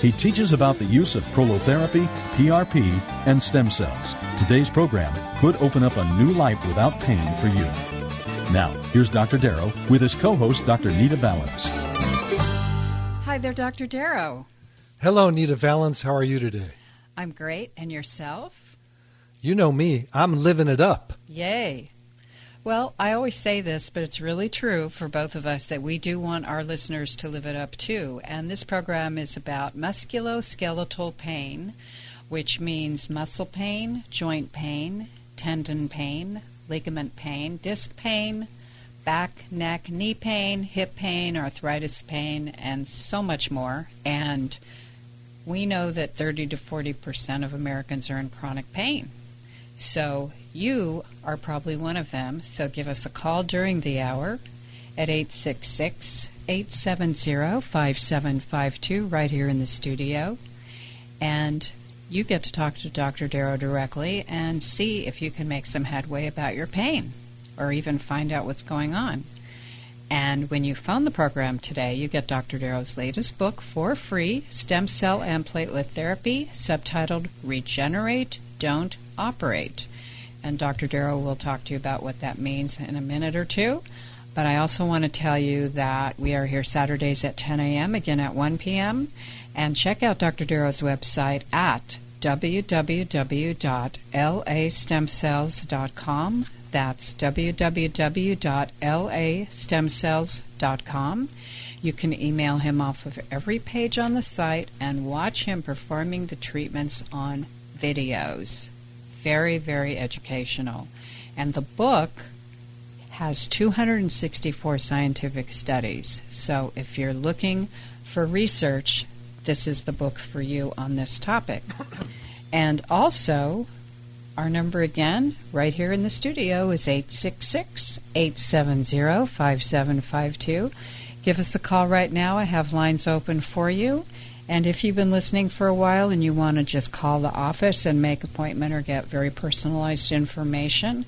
He teaches about the use of prolotherapy, PRP, and stem cells. Today's program could open up a new life without pain for you. Now, here's Dr. Darrow with his co host, Dr. Nita Vallens. Hi there, Dr. Darrow. Hello, Nita Vallens. How are you today? I'm great. And yourself? You know me. I'm living it up. Yay. Well, I always say this, but it's really true for both of us that we do want our listeners to live it up too. And this program is about musculoskeletal pain, which means muscle pain, joint pain, tendon pain, ligament pain, disc pain, back, neck, knee pain, hip pain, arthritis pain, and so much more. And we know that 30 to 40 percent of Americans are in chronic pain. So you are probably one of them. So give us a call during the hour at 866 870 5752 right here in the studio. And you get to talk to Dr. Darrow directly and see if you can make some headway about your pain or even find out what's going on. And when you phone the program today, you get Dr. Darrow's latest book for free Stem Cell and Platelet Therapy, subtitled Regenerate, Don't Operate. And Dr. Darrow will talk to you about what that means in a minute or two. But I also want to tell you that we are here Saturdays at 10 a.m., again at 1 p.m. And check out Dr. Darrow's website at www.lastemcells.com. That's www.lastemcells.com. You can email him off of every page on the site and watch him performing the treatments on videos. Very, very educational. And the book has 264 scientific studies. So if you're looking for research, this is the book for you on this topic. And also, our number again, right here in the studio, is 866 870 5752. Give us a call right now. I have lines open for you. And if you've been listening for a while and you want to just call the office and make appointment or get very personalized information,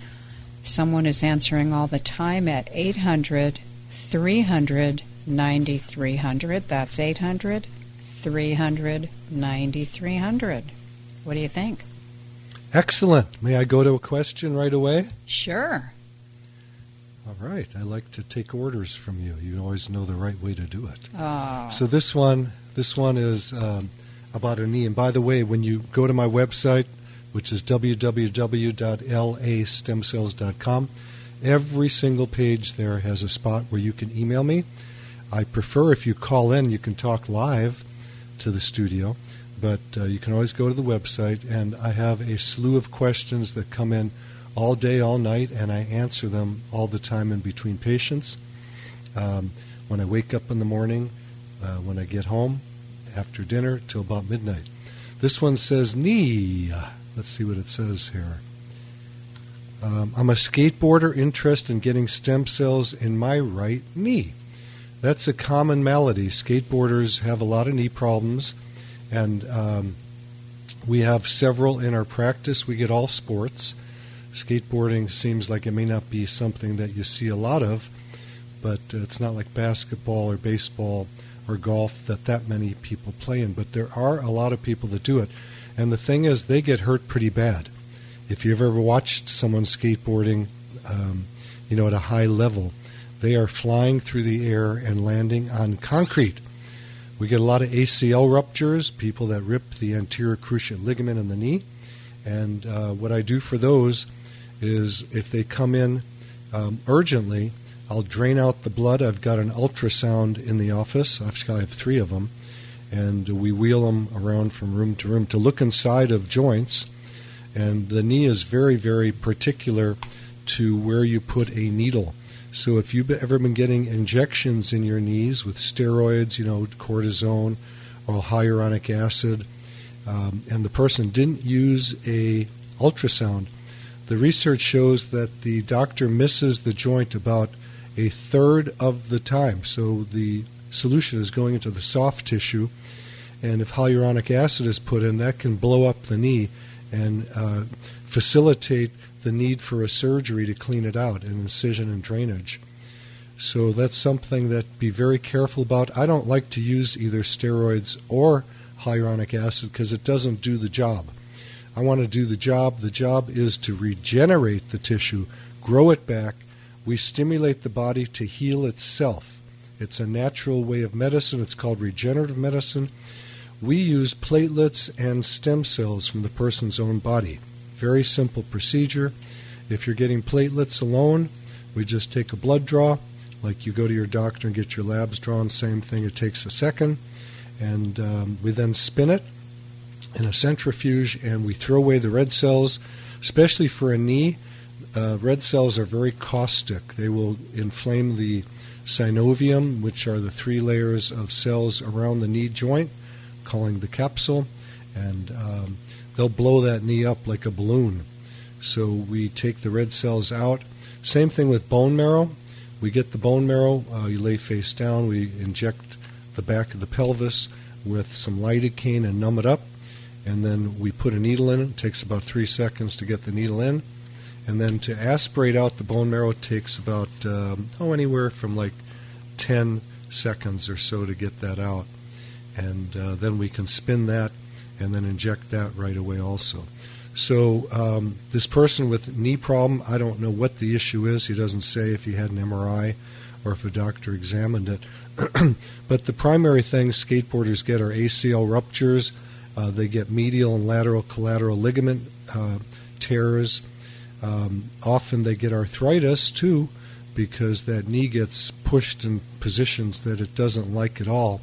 someone is answering all the time at 800 300 9300. That's 800 300 9300. What do you think? Excellent. May I go to a question right away? Sure. All right. I like to take orders from you. You always know the right way to do it. Oh. So this one, this one is um, about a knee. And by the way, when you go to my website, which is www.lastemcells.com, every single page there has a spot where you can email me. I prefer if you call in, you can talk live to the studio, but uh, you can always go to the website, and I have a slew of questions that come in all day, all night, and I answer them all the time in between patients. Um, when I wake up in the morning, uh, when I get home, after dinner, till about midnight. This one says knee. Let's see what it says here. Um, I'm a skateboarder interested in getting stem cells in my right knee. That's a common malady. Skateboarders have a lot of knee problems, and um, we have several in our practice. We get all sports. Skateboarding seems like it may not be something that you see a lot of, but uh, it's not like basketball or baseball or golf that that many people play in. But there are a lot of people that do it, and the thing is, they get hurt pretty bad. If you've ever watched someone skateboarding, um, you know, at a high level, they are flying through the air and landing on concrete. We get a lot of ACL ruptures, people that rip the anterior cruciate ligament in the knee. And uh, what I do for those is if they come in um, urgently, I'll drain out the blood. I've got an ultrasound in the office. Actually, I have three of them, and we wheel them around from room to room to look inside of joints. And the knee is very, very particular to where you put a needle. So if you've ever been getting injections in your knees with steroids, you know, cortisone or hyaluronic acid, um, and the person didn't use a ultrasound, the research shows that the doctor misses the joint about a third of the time. So the solution is going into the soft tissue, and if hyaluronic acid is put in, that can blow up the knee and uh, facilitate the need for a surgery to clean it out, an incision and drainage. So that's something that be very careful about. I don't like to use either steroids or hyaluronic acid because it doesn't do the job. I want to do the job. The job is to regenerate the tissue, grow it back. We stimulate the body to heal itself. It's a natural way of medicine. It's called regenerative medicine. We use platelets and stem cells from the person's own body. Very simple procedure. If you're getting platelets alone, we just take a blood draw, like you go to your doctor and get your labs drawn, same thing. It takes a second. And um, we then spin it in a centrifuge and we throw away the red cells, especially for a knee. Uh, red cells are very caustic. They will inflame the synovium, which are the three layers of cells around the knee joint, calling the capsule, and um, they'll blow that knee up like a balloon. So we take the red cells out. Same thing with bone marrow. We get the bone marrow, uh, you lay face down, we inject the back of the pelvis with some lidocaine and numb it up and then we put a needle in it. It takes about three seconds to get the needle in, and then to aspirate out the bone marrow takes about um, oh anywhere from like 10 seconds or so to get that out, and uh, then we can spin that and then inject that right away also. So um, this person with knee problem, I don't know what the issue is. He doesn't say if he had an MRI or if a doctor examined it. but the primary things skateboarders get are ACL ruptures, uh, they get medial and lateral collateral ligament uh, tears. Um, often they get arthritis too because that knee gets pushed in positions that it doesn't like at all.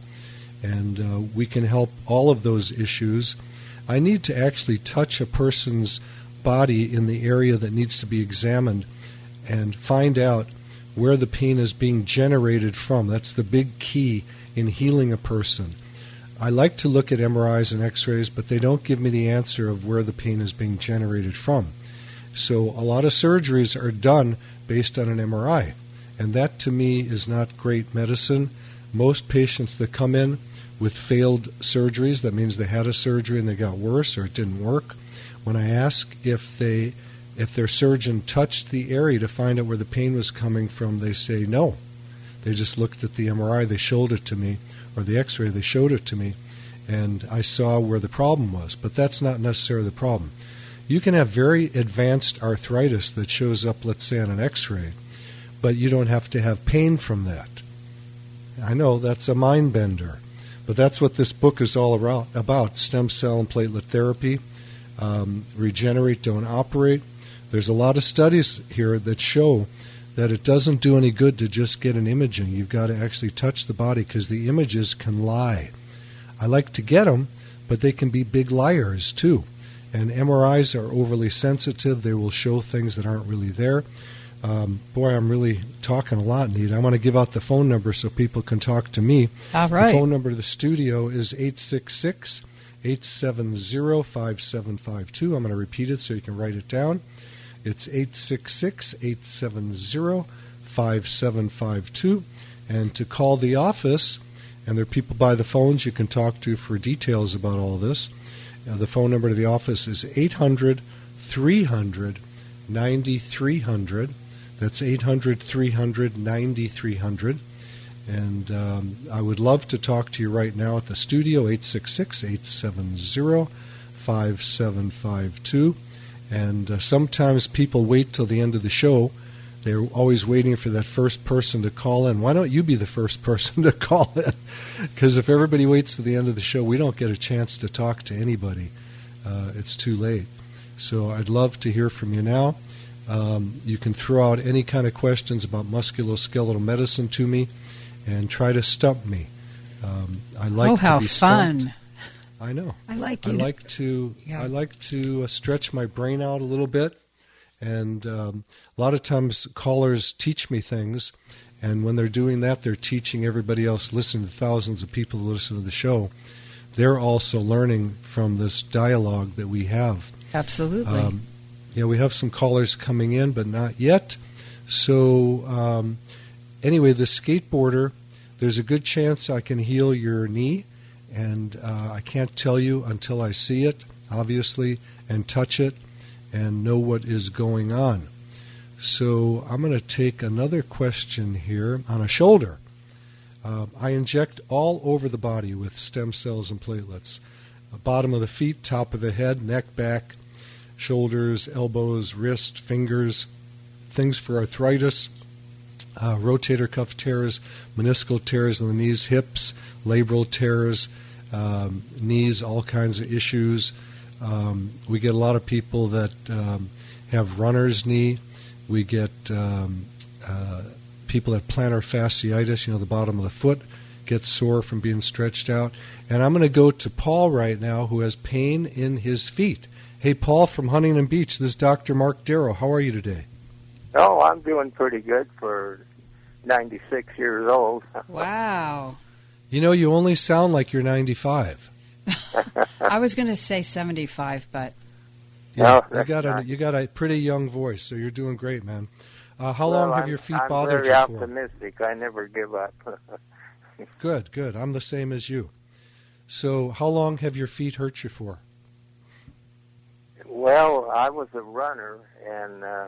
And uh, we can help all of those issues. I need to actually touch a person's body in the area that needs to be examined and find out where the pain is being generated from. That's the big key in healing a person. I like to look at MRIs and X-rays, but they don't give me the answer of where the pain is being generated from. So a lot of surgeries are done based on an MRI, and that to me is not great medicine. Most patients that come in with failed surgeries, that means they had a surgery and they got worse or it didn't work. When I ask if they if their surgeon touched the area to find out where the pain was coming from, they say no. They just looked at the MRI, they showed it to me, or the x-ray, they showed it to me, and I saw where the problem was. But that's not necessarily the problem. You can have very advanced arthritis that shows up, let's say, on an x-ray, but you don't have to have pain from that. I know that's a mind bender, but that's what this book is all about, about stem cell and platelet therapy. Um, regenerate, don't operate. There's a lot of studies here that show that it doesn't do any good to just get an imaging. You've got to actually touch the body because the images can lie. I like to get them, but they can be big liars too. And MRIs are overly sensitive. They will show things that aren't really there. Um, boy, I'm really talking a lot, Need. I want to give out the phone number so people can talk to me. All right. The phone number to the studio is 866 870 5752. I'm going to repeat it so you can write it down. It's 866 870 5752. And to call the office, and there are people by the phones you can talk to for details about all this. Uh, the phone number to the office is 800 300 9300. That's 800 300 9300. And um, I would love to talk to you right now at the studio, 866 870 5752. And uh, sometimes people wait till the end of the show. They're always waiting for that first person to call in. Why don't you be the first person to call in? Because if everybody waits to the end of the show, we don't get a chance to talk to anybody. Uh, it's too late. So I'd love to hear from you now. Um, you can throw out any kind of questions about musculoskeletal medicine to me and try to stump me. Um, I like oh, to how be fun! stumped. I know. I like I you. like to Yeah. I like to uh, stretch my brain out a little bit, and um, a lot of times callers teach me things, and when they're doing that, they're teaching everybody else. Listening to thousands of people who listen to the show, they're also learning from this dialogue that we have. Absolutely. Um, yeah, we have some callers coming in, but not yet. So um, anyway, the skateboarder, there's a good chance I can heal your knee, and uh, I can't tell you until I see it, obviously, and touch it, and know what is going on. So I'm going to take another question here on a shoulder. Uh, I inject all over the body with stem cells and platelets. Uh, bottom of the feet, top of the head, neck, back, shoulders, elbows, wrist, fingers, things for arthritis, uh, rotator cuff tears, meniscal tears in the knees, hips, labral tears, um, knees, all kinds of issues. Um, we get a lot of people that um, have runner's knee. We get um, uh, people that plantar fasciitis, you know, the bottom of the foot gets sore from being stretched out. And I'm going to go to Paul right now who has pain in his feet. Hey, Paul from Huntington Beach, this is Dr. Mark Darrow. How are you today? Oh, I'm doing pretty good for 96 years old. wow. You know, you only sound like you're 95. I was going to say 75, but Yeah, No, you got a not- you got a pretty young voice, so you're doing great, man. Uh, how Well, long have I'm- your feet I'm bothered very you for? optimistic. I never give up. Good, good. I'm the same as you. So, how long have your feet hurt you for? well, I was a runner, and uh,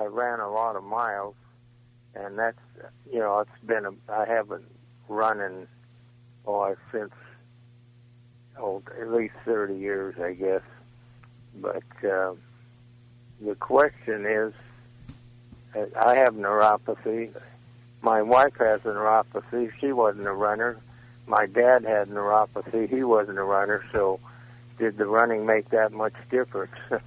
I ran a lot of miles, and that's you know it's been a, I haven't run in oh since at least 30 years, I guess. But uh, the question is, uh, I have neuropathy. My wife has neuropathy. She wasn't a runner. My dad had neuropathy. He wasn't a runner. So, did the running make that much difference?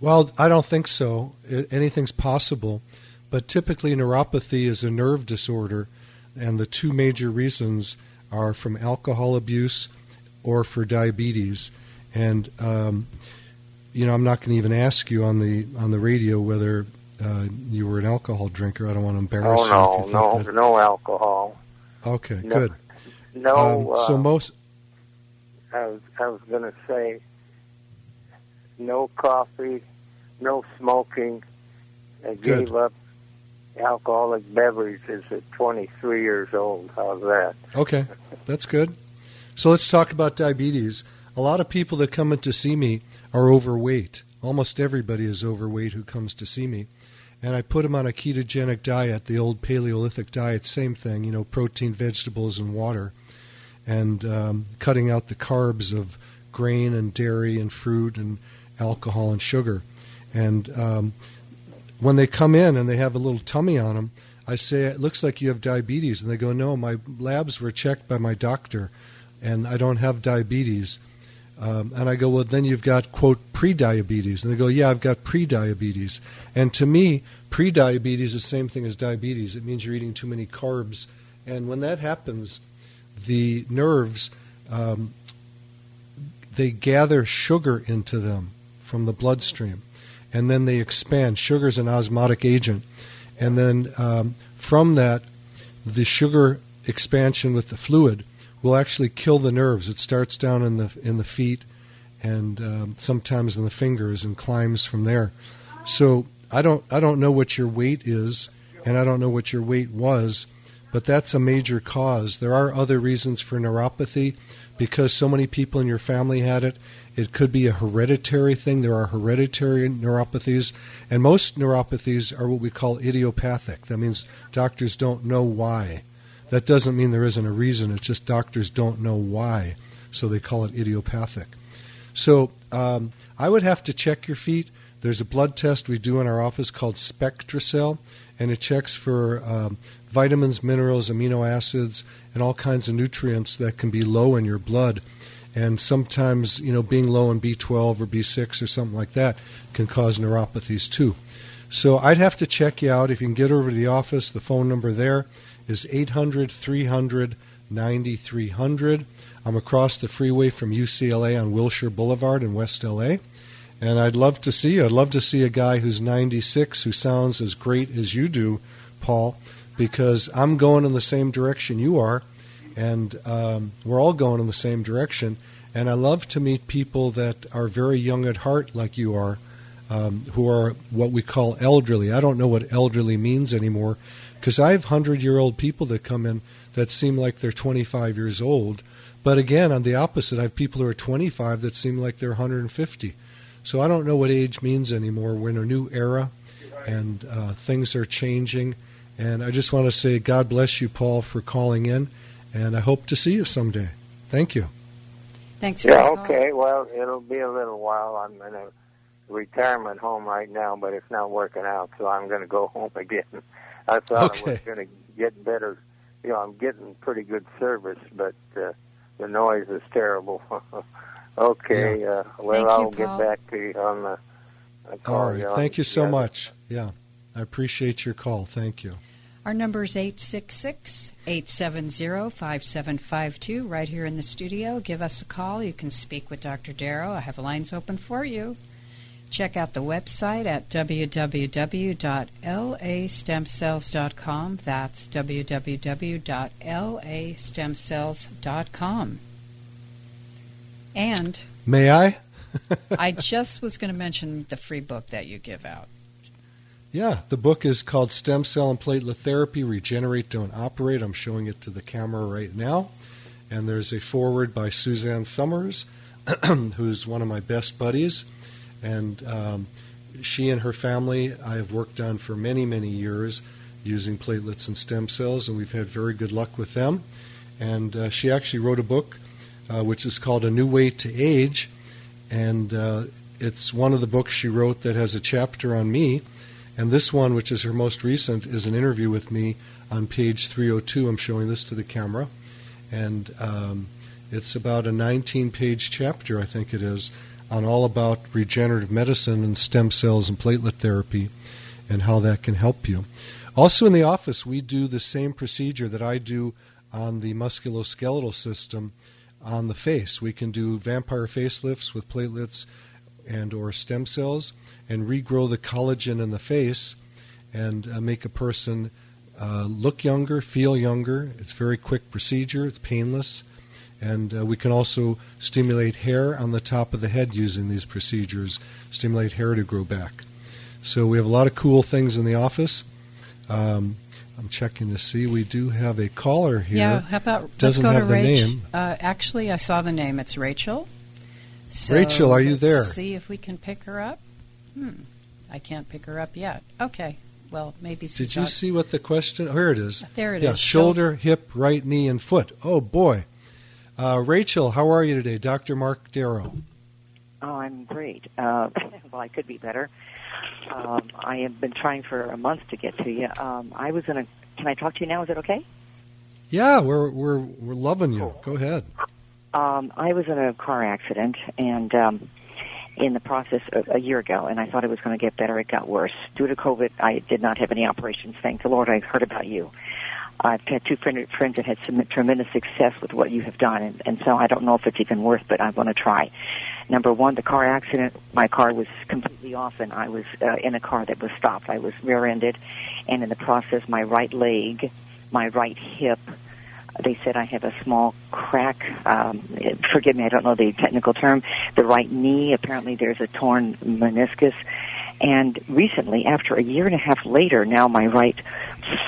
Well, I don't think so. Anything's possible, but typically neuropathy is a nerve disorder, and the two major reasons are from alcohol abuse or for diabetes. And um, you know, I'm not going to even ask you on the on the radio whether uh, you were an alcohol drinker. I don't want to embarrass you. oh if you no, no, that- no alcohol. Okay, No. good. No. um, uh, so most I was I was going to say no coffee, no smoking. I Good. gave up alcoholic beverages at 23 years old. How's that? Okay, that's good. So let's talk about diabetes. A lot of people that come in to see me are overweight. Almost everybody is overweight who comes to see me. And I put them on a ketogenic diet, the old Paleolithic diet, same thing, you know, protein, vegetables, and water, and um, cutting out the carbs of grain and dairy and fruit and alcohol and sugar. And um, when they come in and they have a little tummy on them, I say, it looks like you have diabetes. And they go, no, my labs were checked by my doctor, and I don't have diabetes. Um, and I go, well, then you've got, quote, pre-diabetes. And they go, yeah, I've got pre-diabetes. And to me, pre-diabetes is the same thing as diabetes. It means you're eating too many carbs. And when that happens, the nerves, um, they gather sugar into them from the bloodstream. And then they expand. Sugar is an osmotic agent. And then um, from that, the sugar expansion with the fluid will actually kill the nerves. It starts down in the in the feet and um, sometimes in the fingers and climbs from there. So I don't I don't know what your weight is and I don't know what your weight was, but that's a major cause. There are other reasons for neuropathy because so many people in your family had it. It could be a hereditary thing. There are hereditary neuropathies, and most neuropathies are what we call idiopathic. That means doctors don't know why. That doesn't mean there isn't a reason. It's just doctors don't know why, so they call it idiopathic. So um, I would have to check your feet. There's a blood test we do in our office called SpectraCell, and it checks for um, vitamins, minerals, amino acids, and all kinds of nutrients that can be low in your blood. And sometimes you know being low in B12 or B6 or something like that can cause neuropathies too. So I'd have to check you out. If you can get over to the office, the phone number there is 800 300 9300. I'm across the freeway from UCLA on Wilshire Boulevard in West LA. And I'd love to see you. I'd love to see a guy who's 96 who sounds as great as you do, Paul, because I'm going in the same direction you are, and um, we're all going in the same direction. And I love to meet people that are very young at heart, like you are, um, who are what we call elderly. I don't know what elderly means anymore, because I have hundred-year-old people that come in that seem like they're 25 years old. But again, on the opposite, I have people who are 25 that seem like they're 150. So I don't know what age means anymore. We're in a new era, and uh, things are changing. And I just want to say, God bless you, Paul, for calling in, and I hope to see you someday. Thank you. Thanks for Yeah, your call. okay. Well, it'll be a little while. I'm in a retirement home right now, but it's not working out, so I'm going to go home again. I thought I was going to get better. You know, I'm getting pretty good service, but uh, the noise is terrible. okay. Uh, well, Thank you, I'll Paul. get back to you on the. Call All right. you Thank you so the other- much. Yeah. I appreciate your call. Thank you. Our number is 866 870 5752 right here in the studio. Give us a call. You can speak with Dr. Darrow. I have lines open for you. Check out the website at www.lastemcells.com. That's www.lastemcells.com. And May I? I just was going to mention the free book that you give out. Yeah, the book is called Stem Cell and Platelet Therapy Regenerate, Don't Operate. I'm showing it to the camera right now. And there's a foreword by Suzanne Somers, who's one of my best buddies. And um, she and her family I have worked on for many, many years using platelets and stem cells, and we've had very good luck with them. And uh, she actually wrote a book uh, which is called A New Way to Age. And uh, it's one of the books she wrote that has a chapter on me. And this one, which is her most recent, is an interview with me on page 302. I'm showing this to the camera. And um, it's about a 19 page chapter, I think it is, on all about regenerative medicine and stem cells and platelet therapy and how that can help you. Also in the office, we do the same procedure that I do on the musculoskeletal system on the face. We can do vampire facelifts with platelets and or stem cells and regrow the collagen in the face and uh, make a person uh, look younger, feel younger. It's a very quick procedure. It's painless. And uh, we can also stimulate hair on the top of the head using these procedures, stimulate hair to grow back. So we have a lot of cool things in the office. Um, I'm checking to see. We do have a caller here. Yeah, how about Doesn't let's go have to the Rach. name. Uh, actually, I saw the name. It's Rachel. So Rachel, are you let's there? See if we can pick her up. Hmm, I can't pick her up yet. Okay, well maybe. Did you see what the question? Oh, here it is. There it is. yeah, shoulder, hip, right knee, and foot. Oh boy. Uh, Rachel, how are you today, Dr. Mark Darrow? Oh, I'm great. Uh, well, I could be better. Um, I have been trying for a month to get to you. Um, I was in a. Can I talk to you now? Is it okay? Yeah, we're we're we're loving you. Go ahead. Um, I was in a car accident, and um, in the process of, a year ago, and I thought it was going to get better. It got worse due to COVID. I did not have any operations. Thank the Lord. I heard about you. I've had two friend, friends that had some tremendous success with what you have done, and, and so I don't know if it's even worth, but I want to try. Number one, the car accident. My car was completely off, and I was uh, in a car that was stopped. I was rear-ended, and in the process, my right leg, my right hip, they said I have a small crack. Um, forgive me, I don't know the technical term. The right knee, apparently there's a torn meniscus. And recently, after a year and a half later, now my right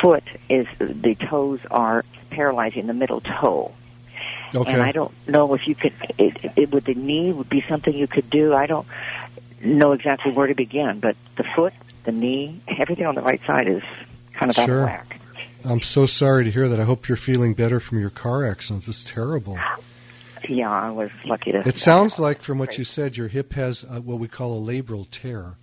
foot is, the toes are paralyzing the middle toe. Okay. And I don't know if you could, it, it, would the knee would be something you could do. I don't know exactly where to begin, but the foot, the knee, everything on the right side is kind of out Sure. of whack. I'm so sorry to hear that. I hope you're feeling better from your car accident. It's terrible. Yeah, I was lucky to. It sounds like, from what you said, your hip has uh, what we call a labral tear.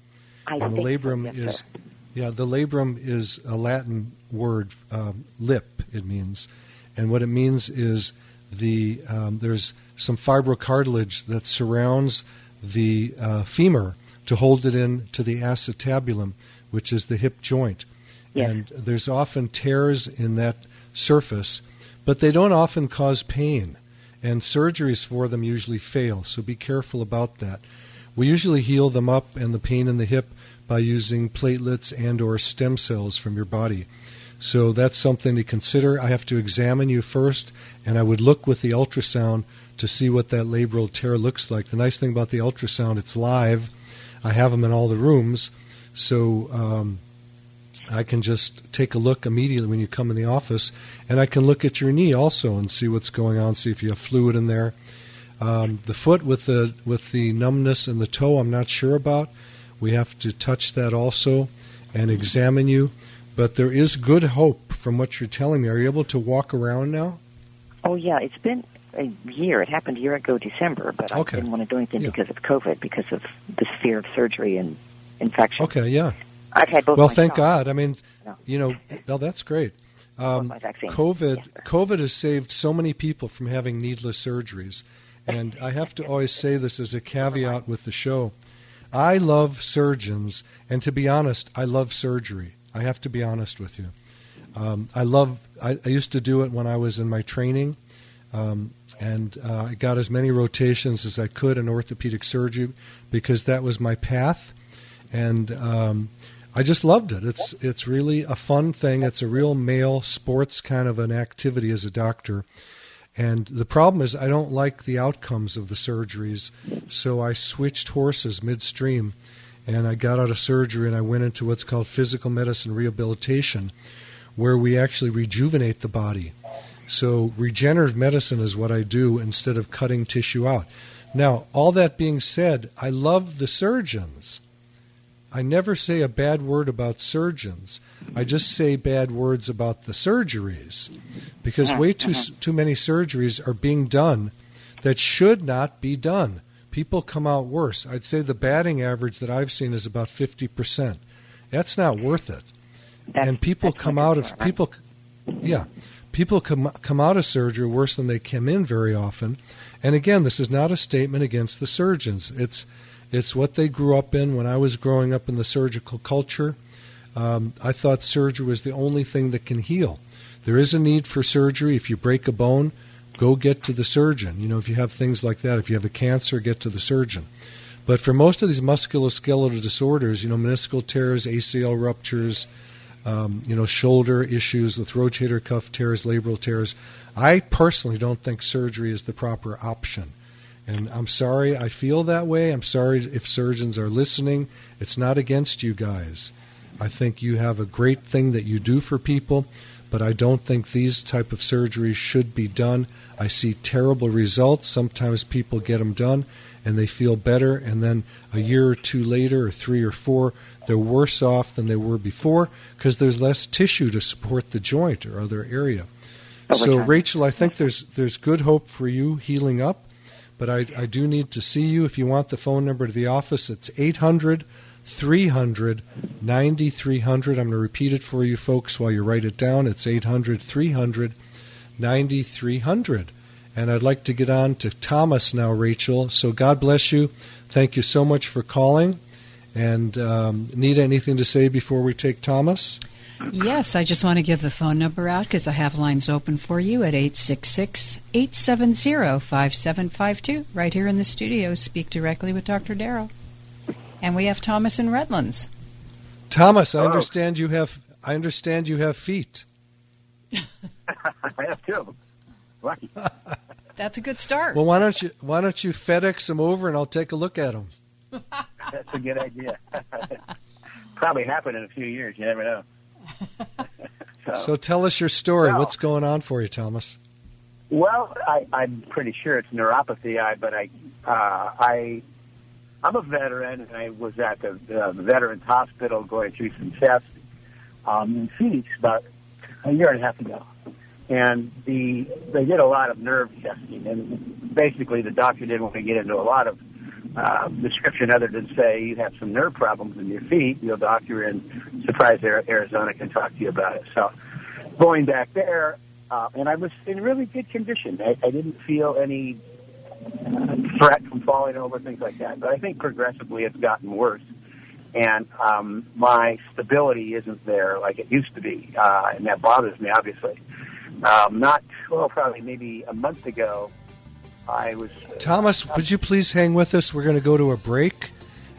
I and the think so, labrum yes, is, sir. yeah, the labrum is a Latin word, um, lip. It means, and what it means is the um, there's some fibrocartilage that surrounds the uh, femur to hold it in to the acetabulum, which is the hip joint. And there's often tears in that surface, but they don't often cause pain. And surgeries for them usually fail, so be careful about that. We usually heal them up and the pain in the hip by using platelets and or stem cells from your body. So that's something to consider. I have to examine you first, and I would look with the ultrasound to see what that labral tear looks like. The nice thing about the ultrasound, it's live. I have them in all the rooms, so um, I can just take a look immediately when you come in the office, and I can look at your knee also and see what's going on, see if you have fluid in there. Um, the foot with the with the numbness in the toe, I'm not sure about. We have to touch that also and examine you. But there is good hope from what you're telling me. Are you able to walk around now? Oh yeah, it's been a year. It happened a year ago, December, but I didn't want to do anything Yeah. because of COVID, because of this fear of surgery and infection. Okay, yeah. I've had both. Well, thank. God. I mean, No. you know, well, that's great. Um. COVID. COVID has saved so many people from having needless surgeries, and I have to always say this as a caveat with the show. I love surgeons, and to be honest, I love surgery. I have to be honest with you. Um, I love. I, I used to do it when I was in my training, um, and uh, I got as many rotations as I could in orthopedic surgery because that was my path, and um, I just loved it. It's it's really a fun thing. It's a real male sports kind of an activity as a doctor. And the problem is I don't like the outcomes of the surgeries, so I switched horses midstream and I got out of surgery and I went into what's called physical medicine rehabilitation where we actually rejuvenate the body. So regenerative medicine is what I do instead of cutting tissue out. Now, all that being said, I love the surgeons. I never say a bad word about surgeons. I just say bad words about the surgeries because way too too many surgeries are being done that should not be done. People come out worse. I'd say the batting average that I've seen is about 50%. That's not worth it. That's- and people come out of people yeah, people come come out of surgery worse than they came in very often. And again, this is not a statement against the surgeons. It's it's what they grew up in. When I was growing up in the surgical culture, um, I thought surgery was the only thing that can heal. There is a need for surgery. If you break a bone, go get to the surgeon. You know, if you have things like that, if you have a cancer, get to the surgeon. But for most of these musculoskeletal disorders, you know, meniscal tears, ACL ruptures, um, you know, shoulder issues with rotator cuff tears, labral tears. I personally don't think surgery is the proper option. And I'm sorry I feel that way. I'm sorry if surgeons are listening. It's not against you guys. I think you have a great thing that you do for people, but I don't think these type of surgeries should be done. I see terrible results. Sometimes people get them done and they feel better, and then a year or two later, or three or four, they're worse off than they were before because there's less tissue to support the joint or other area. Oh, Over So, time. Rachel, I think there's there's good hope for you healing up, but I, I do need to see you. If you want the phone number to the office, it's 800 300 9300. I'm going to repeat it for you folks while you write it down. It's 800 300 9300. And I'd like to get on to Thomas now, Rachel. So God bless you. Thank you so much for calling. And um, need anything to say before we take Thomas? Yes, I just want to give the phone number out because I have lines open for you at 866 870 5752. Right here in the studio, speak directly with Dr. Darrow. And we have Thomas in Redlands. Thomas, I Hello. understand you have I understand you have feet. I have two of them. Lucky. That's a good start. Well, why don't you why don't you FedEx them over and I'll take a look at them. That's a good idea. Probably happen in a few years. You never know. so, So tell us your story. Well- What's going on for you, Thomas? well, I, I'm pretty sure it's neuropathy. I, but I, uh, I, I'm a veteran, and I was at the, uh, the Veterans Hospital going through some tests um, in Phoenix about a year and a half ago. And the they did a lot of nerve testing, and basically the doctor didn't want to get into a lot of uh, description other than say you have some nerve problems in your feet. Your doctor in Surprise, Arizona can talk to you about it. So going back there, uh, and I was in really good condition. I, I didn't feel any threat from falling over, things like that. But I think progressively it's gotten worse. And um, my stability isn't there like it used to be, uh, and that bothers me, obviously. Um, not, well, probably maybe a month ago, I was. Uh, Thomas, would you please hang with us? We're going to go to a break.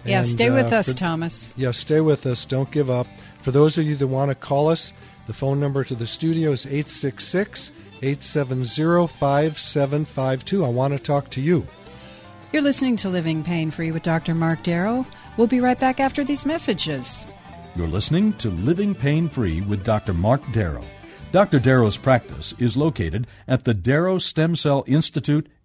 Yeah, And, stay with uh, us, for- Thomas. Yeah, stay with us. Don't give up. For those of you that want to call us, the phone number to the studio is 866 870 5752. I want to talk to you. You're listening to Living Pain Free with Dr. Mark Darrow. We'll be right back after these messages. You're listening to Living Pain Free with Dr. Mark Darrow. Dr. Darrow's practice is located at the Darrow Stem Cell Institute